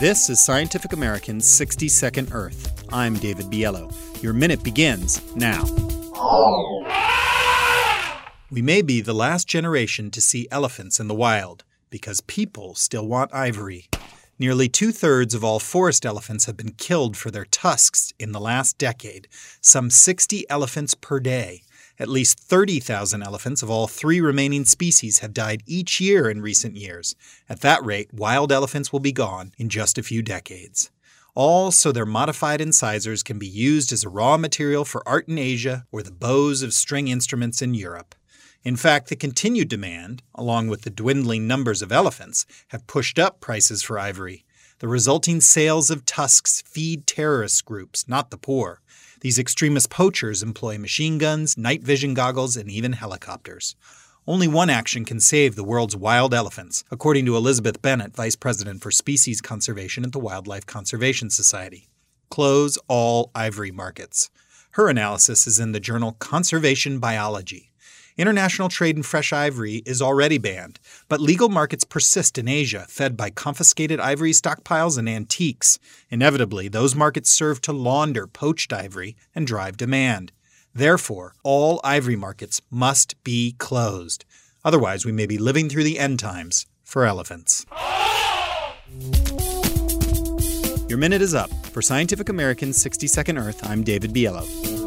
This is Scientific American's 60 Second Earth. I'm David Biello. Your minute begins now. We may be the last generation to see elephants in the wild because people still want ivory. Nearly two thirds of all forest elephants have been killed for their tusks in the last decade, some 60 elephants per day. At least 30,000 elephants of all three remaining species have died each year in recent years. At that rate, wild elephants will be gone in just a few decades. All so their modified incisors can be used as a raw material for art in Asia or the bows of string instruments in Europe. In fact, the continued demand, along with the dwindling numbers of elephants, have pushed up prices for ivory. The resulting sales of tusks feed terrorist groups, not the poor. These extremist poachers employ machine guns, night vision goggles, and even helicopters. Only one action can save the world's wild elephants, according to Elizabeth Bennett, Vice President for Species Conservation at the Wildlife Conservation Society. Close all ivory markets. Her analysis is in the journal Conservation Biology. International trade in fresh ivory is already banned, but legal markets persist in Asia, fed by confiscated ivory stockpiles and antiques. Inevitably, those markets serve to launder poached ivory and drive demand. Therefore, all ivory markets must be closed. Otherwise, we may be living through the end times for elephants. Your minute is up. For Scientific American's 60 Second Earth, I'm David Biello.